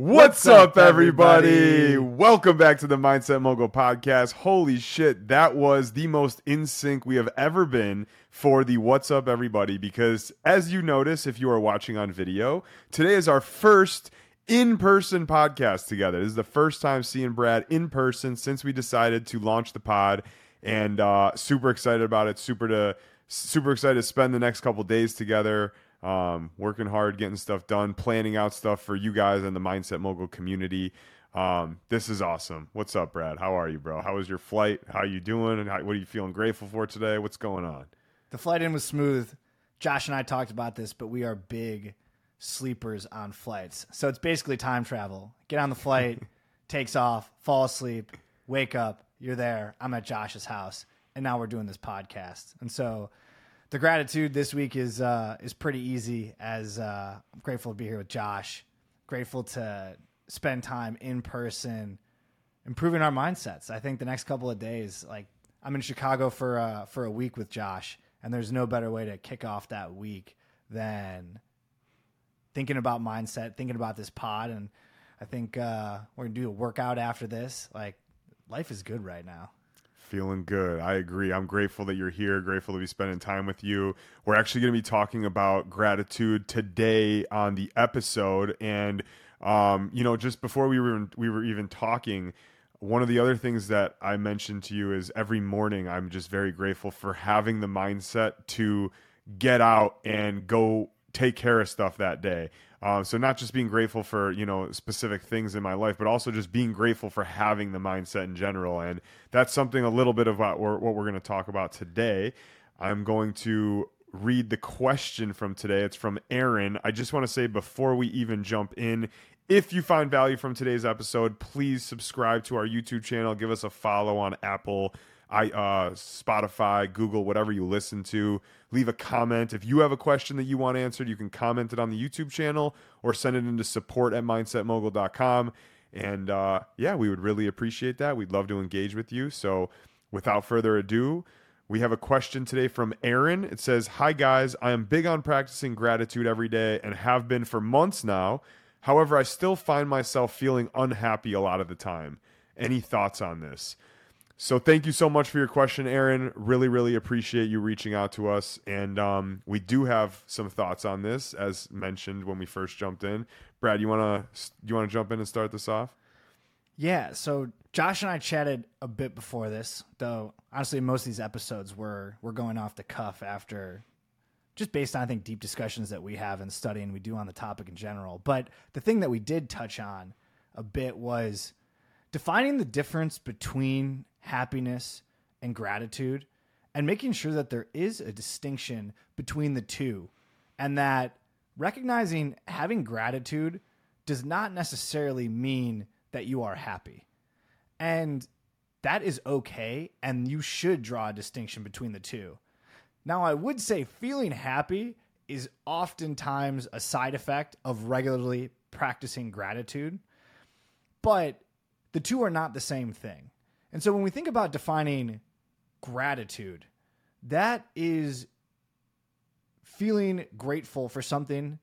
What's, up, everybody? Welcome back to the Mindset Mogul podcast. Holy shit, that was the most in sync we have ever been for the What's Up, everybody. Because as you notice, if you are watching on video, today is our first in person podcast together. This is the first time seeing Brad in person since we decided to launch the pod, and uh, super excited about it. Super to super excited to spend the next couple days together um, working hard, getting stuff done, planning out stuff for you guys and the Mindset Mogul community. Um, this is awesome. What's up, Brad? How are you, bro? How was your flight? How you doing? And how, what are you feeling grateful for today? What's going on? The flight in was smooth. Josh and I talked about this, but we are big sleepers on flights. So it's basically time travel. Get on the flight, takes off, fall asleep, wake up, you're there. I'm at Josh's house, and now we're doing this podcast. And so the gratitude this week is uh, is pretty easy. As uh, I'm grateful to be here with Josh, grateful to spend time in person, improving our mindsets. I think the next couple of days, like I'm in Chicago for uh, for a week with Josh, and there's no better way to kick off that week than thinking about mindset, thinking about this pod, and I think uh, we're gonna do a workout after this. Like life is good right now. Feeling good. I agree. I'm grateful that you're here. Grateful to be spending time with you. We're actually going to be talking about gratitude today on the episode. And, um, you know, just before we were we were even talking, one of the other things that I mentioned to you is every morning I'm just very grateful for having the mindset to get out and go take care of stuff that day. Uh, so not just being grateful for you know specific things in my life, but also just being grateful for having the mindset in general, and that's something a little bit about what we're going to talk about today. I'm going to read the question from today. It's from Aaron. I just want to say before we even jump in, if you find value from today's episode, please subscribe to our YouTube channel. Give us a follow on Apple I uh, Spotify, Google, whatever you listen to. Leave a comment. If you have a question that you want answered, you can comment it on the YouTube channel or send it into support at mindsetmogul.com. And uh, yeah, we would really appreciate that. We'd love to engage with you. So without further ado, we have a question today from Aaron. It says, Hi guys, I am big on practicing gratitude every day and have been for months now. However, I still find myself feeling unhappy a lot of the time. Any thoughts on this? So thank you so much for your question, Aaron. Really, really appreciate you reaching out to us. And um, we do have some thoughts on this, as mentioned when we first jumped in. Brad, you wanna you wanna jump in and start this off? Yeah. So Josh and I chatted a bit before this, though. Honestly, most of these episodes were we're going off the cuff after just based on I think deep discussions that we have and studying we do on the topic in general. But the thing that we did touch on a bit was defining the difference between happiness, and gratitude, and making sure that there is a distinction between the two, and that recognizing having gratitude does not necessarily mean that you are happy. And that is okay, and you should draw a distinction between the two. Now, I would say feeling happy is oftentimes a side effect of regularly practicing gratitude, but the two are not the same thing. And so when we think about defining gratitude, that is feeling grateful for something.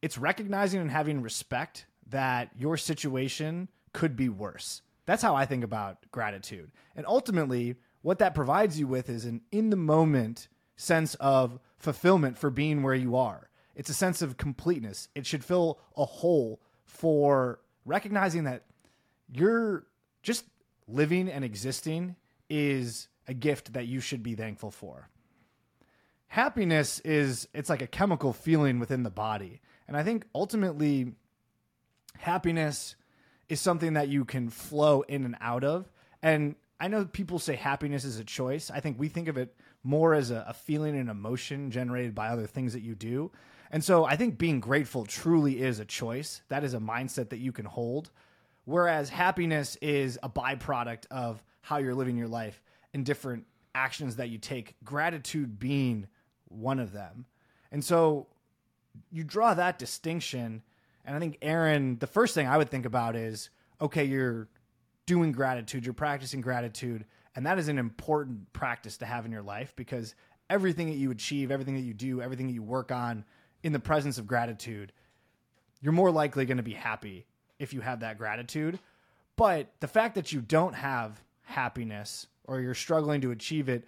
It's recognizing and having respect that your situation could be worse. That's how I think about gratitude. And ultimately, what that provides you with is an in the moment sense of fulfillment for being where you are. It's a sense of completeness. It should fill a hole for recognizing that you're just living and existing is a gift that you should be thankful for. Happiness is it's like a chemical feeling within the body. And I think ultimately happiness is something that you can flow in and out of. And I know people say happiness is a choice. I think we think of it more as a, a feeling and emotion generated by other things that you do. And so I think being grateful truly is a choice. That is a mindset that you can hold. Whereas happiness is a byproduct of how you're living your life and different actions that you take, gratitude being one of them. And so you draw that distinction. And I think, Aaron, the first thing I would think about is okay, you're doing gratitude, you're practicing gratitude. And that is an important practice to have in your life because everything that you achieve, everything that you do, everything that you work on in the presence of gratitude you're more likely going to be happy if you have that gratitude. But the fact that you don't have happiness or you're struggling to achieve it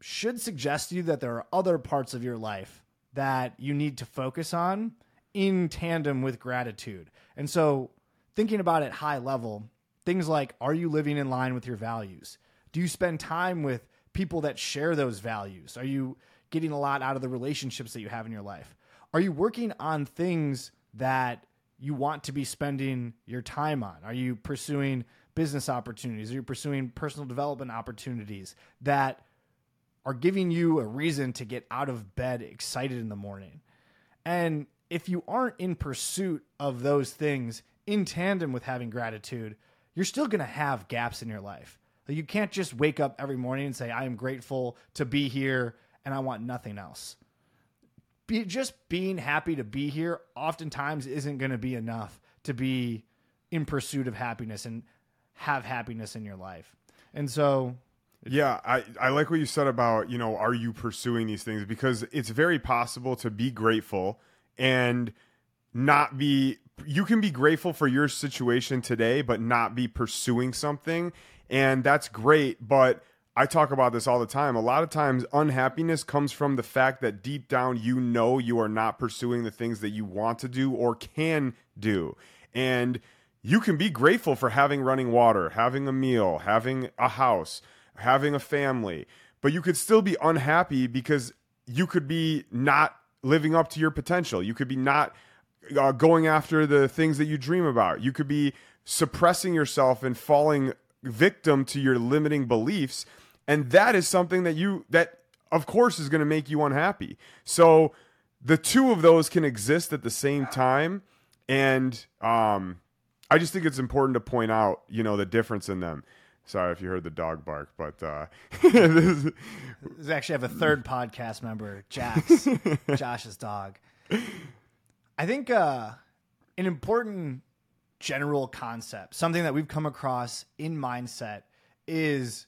should suggest to you that there are other parts of your life that you need to focus on in tandem with gratitude. And so, thinking about it high level, things like are you living in line with your values? Do you spend time with people that share those values? Are you getting a lot out of the relationships that you have in your life? Are you working on things that you want to be spending your time on? Are you pursuing business opportunities? Are you pursuing personal development opportunities that are giving you a reason to get out of bed excited in the morning? And if you aren't in pursuit of those things in tandem with having gratitude, you're still going to have gaps in your life. You can't just wake up every morning and say, I am grateful to be here and I want nothing else. Be, just being happy to be here oftentimes isn't going to be enough to be in pursuit of happiness and have happiness in your life. And so yeah, I, I like what you said about, you know, are you pursuing these things? Because it's very possible to be grateful and not be you can be grateful for your situation today but not be pursuing something and that's great but I talk about this all the time. A lot of times, unhappiness comes from the fact that deep down you know you are not pursuing the things that you want to do or can do. And you can be grateful for having running water, having a meal, having a house, having a family, but you could still be unhappy because you could be not living up to your potential. You could be not uh, going after the things that you dream about. You could be suppressing yourself and falling victim to your limiting beliefs and that is something that you that of course is going to make you unhappy. So the two of those can exist at the same time and um I just think it's important to point out, you know, the difference in them. Sorry if you heard the dog bark, but uh, this, is actually have a third podcast member, Jax, Josh's dog. I think uh, an important general concept, something that we've come across in mindset, is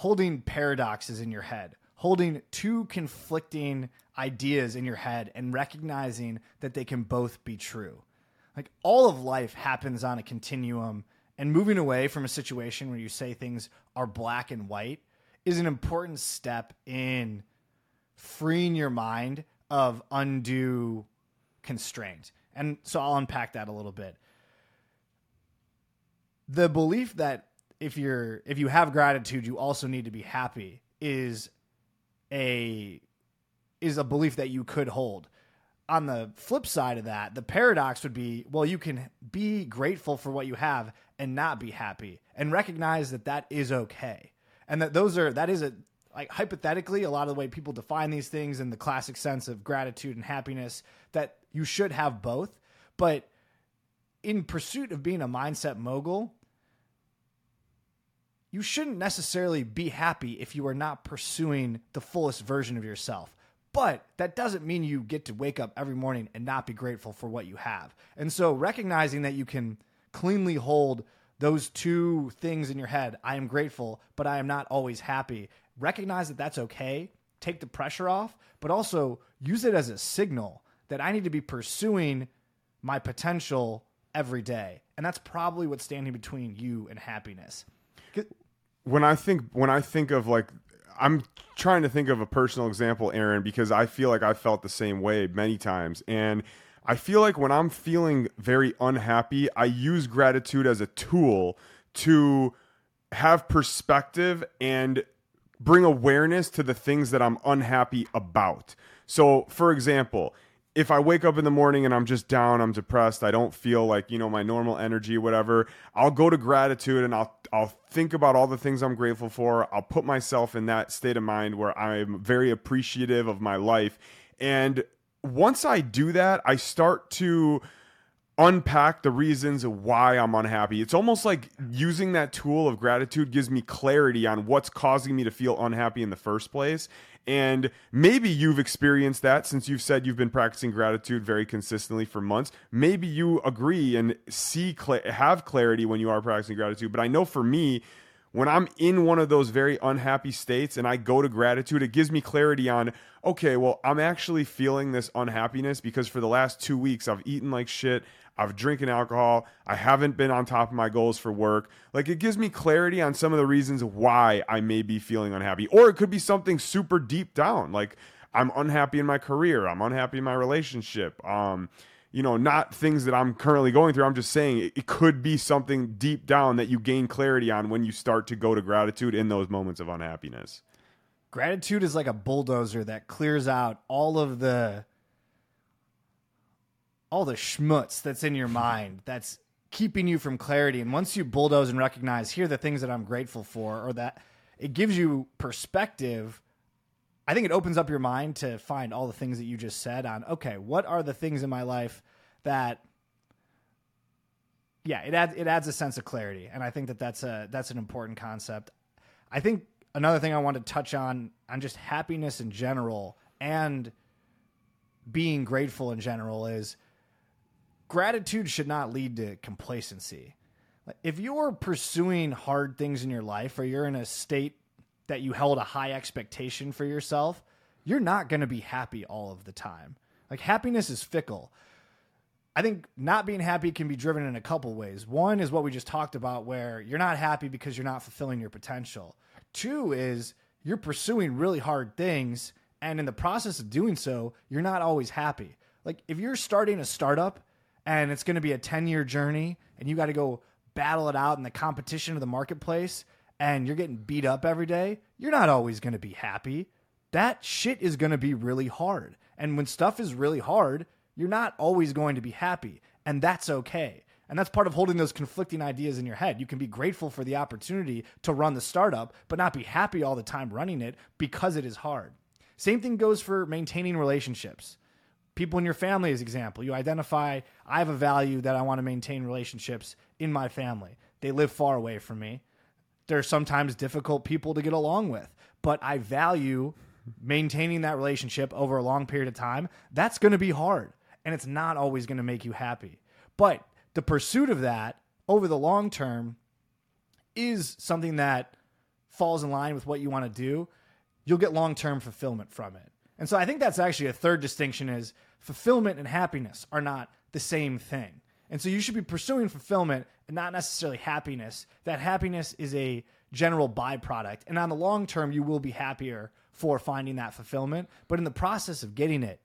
holding paradoxes in your head, holding two conflicting ideas in your head, and recognizing that they can both be true. Like all of life happens on a continuum and moving away from a situation where you say things are black and white is an important step in freeing your mind of undue constraint. And so I'll unpack that a little bit. The belief that if you're if you have gratitude, you also need to be happy is a is a belief that you could hold on the flip side of that, the paradox would be well, you can be grateful for what you have and not be happy and recognize that that is okay. And that those are, that is a, like hypothetically, a lot of the way people define these things in the classic sense of gratitude and happiness, that you should have both. But in pursuit of being a mindset mogul, you shouldn't necessarily be happy if you are not pursuing the fullest version of yourself. But that doesn't mean you get to wake up every morning and not be grateful for what you have. And so recognizing that you can cleanly hold those two things in your head I am grateful, but I am not always happy. Recognize that that's okay. Take the pressure off, but also use it as a signal that I need to be pursuing my potential every day. And that's probably what's standing between you and happiness. When I think when I think of like I'm trying to think of a personal example, Aaron, because I feel like I felt the same way many times. And I feel like when I'm feeling very unhappy, I use gratitude as a tool to have perspective and bring awareness to the things that I'm unhappy about. So, for example, if I wake up in the morning and I'm just down, I'm depressed, I don't feel like, you know, my normal energy, whatever, I'll go to gratitude and I'll I'll think about all the things I'm grateful for. I'll put myself in that state of mind where I'm very appreciative of my life. And once I do that, I start to unpack the reasons why I'm unhappy. It's almost like using that tool of gratitude gives me clarity on what's causing me to feel unhappy in the first place. And maybe you've experienced that since you've said you've been practicing gratitude very consistently for months. Maybe you agree and see have clarity when you are practicing gratitude. But I know for me, when I'm in one of those very unhappy states and I go to gratitude, it gives me clarity on, okay, well, I'm actually feeling this unhappiness because for the last two weeks I've eaten like shit. I've drinking alcohol. I haven't been on top of my goals for work. Like it gives me clarity on some of the reasons why I may be feeling unhappy. Or it could be something super deep down. Like I'm unhappy in my career. I'm unhappy in my relationship. Um, you know, not things that I'm currently going through. I'm just saying it, it could be something deep down that you gain clarity on when you start to go to gratitude in those moments of unhappiness. Gratitude is like a bulldozer that clears out all of the all the schmutz that's in your mind that's keeping you from clarity. And once you bulldoze and recognize here are the things that I'm grateful for, or that it gives you perspective. I think it opens up your mind to find all the things that you just said on, okay, what are the things in my life that yeah, it adds it adds a sense of clarity, and I think that that's a that's an important concept. I think another thing I want to touch on on just happiness in general and being grateful in general is gratitude should not lead to complacency. If you're pursuing hard things in your life or you're in a state that you held a high expectation for yourself, you're not going to be happy all of the time. Like happiness is fickle. I think not being happy can be driven in a couple ways. One is what we just talked about, where you're not happy because you're not fulfilling your potential. Two is you're pursuing really hard things, and in the process of doing so, you're not always happy. Like if you're starting a startup and it's going to be a 10 year journey and you got to go battle it out in the competition of the marketplace and you're getting beat up every day, you're not always going to be happy. That shit is going to be really hard. And when stuff is really hard, you're not always going to be happy. And that's okay. And that's part of holding those conflicting ideas in your head. You can be grateful for the opportunity to run the startup, but not be happy all the time running it because it is hard. Same thing goes for maintaining relationships people in your family as example. You identify i have a value that i want to maintain relationships in my family. They live far away from me. They're sometimes difficult people to get along with but i value maintaining that relationship over a long period of time. That's going to be hard and it's not always going to make you happy. But the pursuit of that over the long term is something that falls in line with what you want to do. You'll get long term fulfillment from it. And so I think that's actually a third distinction is fulfillment and happiness are not the same thing. And so you should be pursuing fulfillment and not necessarily happiness. That happiness is a general byproduct. And on the long term, you will be happier for finding that fulfillment. But in the process of getting it,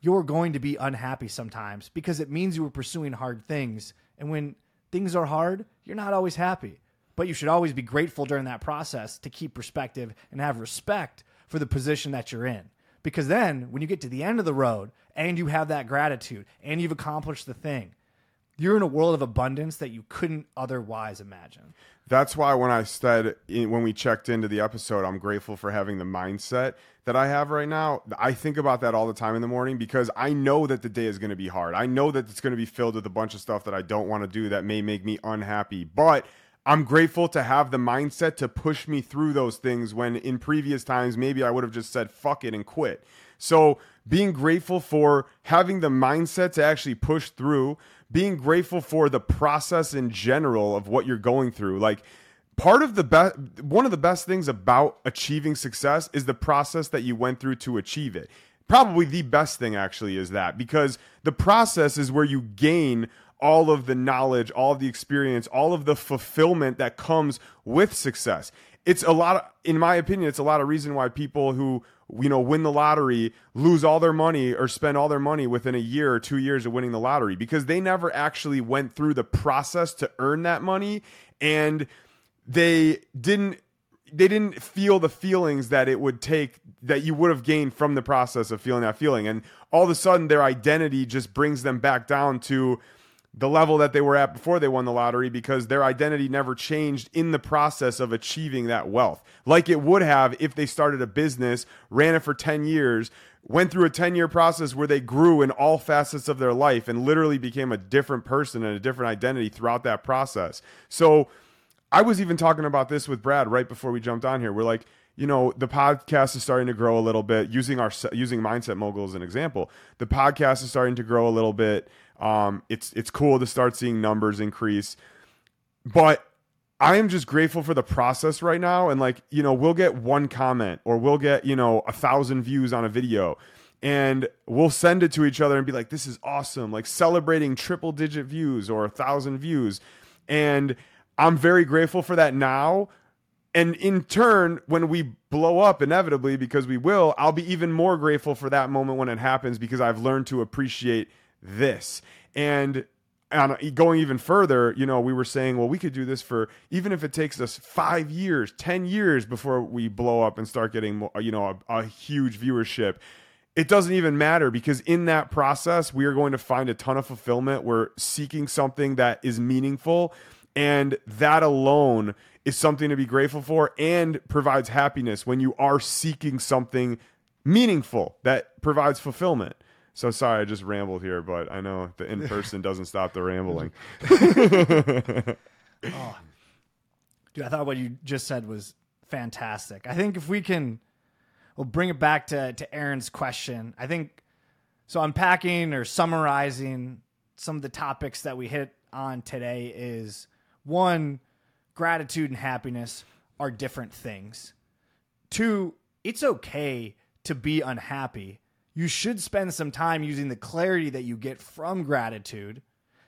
you're going to be unhappy sometimes because it means you were pursuing hard things. And when things are hard, you're not always happy. But you should always be grateful during that process to keep perspective and have respect for the position that you're in. Because then when you get to the end of the road and you have that gratitude and you've accomplished the thing, you're in a world of abundance that you couldn't otherwise imagine. That's why when I said when we checked into the episode, I'm grateful for having the mindset that I have right now. I think about that all the time in the morning because I know that the day is going to be hard. I know that it's going to be filled with a bunch of stuff that I don't want to do that may make me unhappy. But I'm grateful to have the mindset to push me through those things when in previous times maybe I would have just said fuck it and quit. So, being grateful for having the mindset to actually push through, being grateful for the process in general of what you're going through. Like, part of the best, one of the best things about achieving success is the process that you went through to achieve it. Probably the best thing actually is that because the process is where you gain all of the knowledge, all of the experience, all of the fulfillment that comes with success. It's a lot of, in my opinion, it's a lot of reason why people who, you know, win the lottery lose all their money or spend all their money within a year or two years of winning the lottery because they never actually went through the process to earn that money and they didn't they didn't feel the feelings that it would take that you would have gained from the process of feeling that feeling and all of a sudden their identity just brings them back down to the level that they were at before they won the lottery because their identity never changed in the process of achieving that wealth. Like it would have if they started a business, ran it for 10 years, went through a 10 year process where they grew in all facets of their life and literally became a different person and a different identity throughout that process. So I was even talking about this with Brad right before we jumped on here. We're like, you know the podcast is starting to grow a little bit using our using mindset mogul as an example the podcast is starting to grow a little bit um, it's it's cool to start seeing numbers increase, but I am just grateful for the process right now. And like, you know, we'll get one comment or we'll get, you know, a thousand views on a video and we'll send it to each other and be like, this is awesome. Like celebrating triple digit views or a thousand views. And I'm very grateful for that now. And in turn, when we blow up inevitably, because we will, I'll be even more grateful for that moment when it happens because I've learned to appreciate this. And going even further, you know, we were saying, well, we could do this for even if it takes us five years, 10 years before we blow up and start getting, you know, a, a, huge viewership. It doesn't even matter because in that process, we are going to find a ton of fulfillment. We're seeking something that is meaningful. And that alone is something to be grateful for and provides happiness when you are seeking something meaningful that provides fulfillment. So sorry, I just rambled here, but I know the in person doesn't stop the rambling. oh. Dude, I thought what you just said was fantastic. I think if we can, we'll bring it back to, to Aaron's question. I think so. Unpacking or summarizing some of the topics that we hit on today is one, gratitude and happiness are different things. Two, it's okay to be unhappy you should spend some time using the clarity that you get from gratitude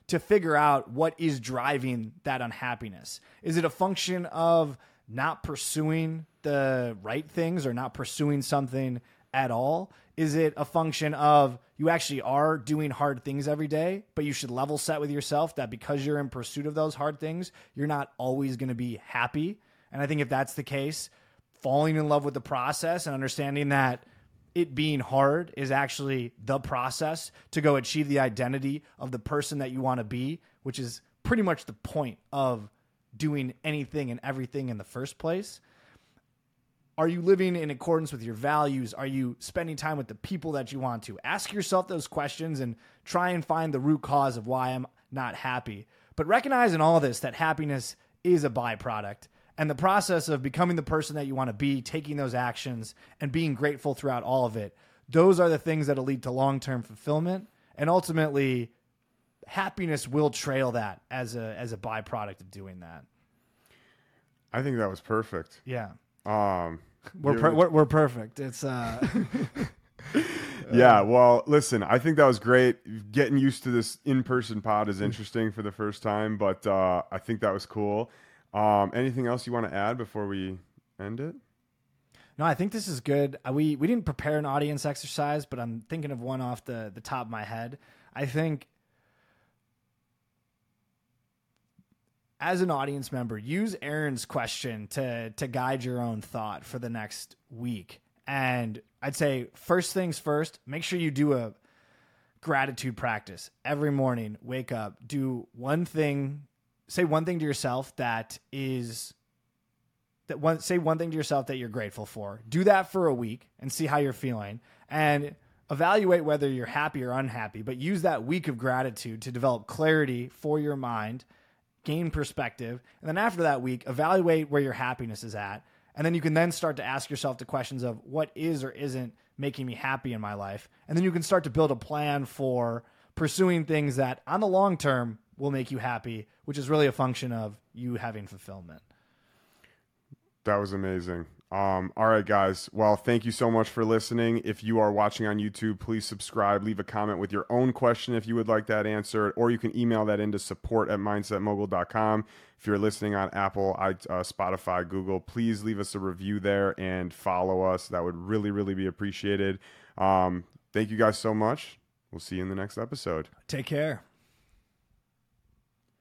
to figure out what is driving that unhappiness. Is it a function of not pursuing the right things or not pursuing something at all? Is it a function of you actually are doing hard things every day, but you should level set with yourself that because you're in pursuit of those hard things, you're not always going to be happy? And I think if that's the case, falling in love with the process and understanding that it being hard is actually the process to go achieve the identity of the person that you want to be, which is pretty much the point of doing anything and everything in the first place. Are you living in accordance with your values? Are you spending time with the people that you want to? Ask yourself those questions and try and find the root cause of why I'm not happy. But recognize in all this that happiness is a byproduct and the process of becoming the person that you want to be, taking those actions, and being grateful throughout all of it, those are the things that'll lead to long term fulfillment. And ultimately, happiness will trail that as a as a byproduct of doing that. I think that was perfect. Yeah. Um, we're, per- we're, we're perfect. It's uh. yeah. Well, listen, I think that was great. Getting used to this in person pod is interesting for the first time, but uh, I think that was cool. Um, anything else you want to add before we end it? No, I think this is good. Uh, we we didn't prepare an audience exercise, but I'm thinking of one off the the top of my head. I think as an audience member, use Aaron's question to to guide your own thought for the next week. And I'd say first things first, make sure you do a gratitude practice every morning. Wake up, do one thing say one thing to yourself that is that one say one thing to yourself that you're grateful for. Do that for a week and see how you're feeling and evaluate whether you're happy or unhappy, but use that week of gratitude to develop clarity for your mind, gain perspective, and then after that week, evaluate where your happiness is at. And then you can then start to ask yourself the questions of what is or isn't making me happy in my life. And then you can start to build a plan for pursuing things that on the long term will make you happy, which is really a function of you having fulfillment. That was amazing. Um, all right, guys. Well, thank you so much for listening. If you are watching on YouTube, please subscribe, leave a comment with your own question if you would like that answered, or you can email that into support at mindsetmogul.com. If you're listening on Apple, uh, Spotify, Google, please leave us a review there and follow us. That would really, really be appreciated. Um, thank you guys so much. We'll see you in the next episode. Take care.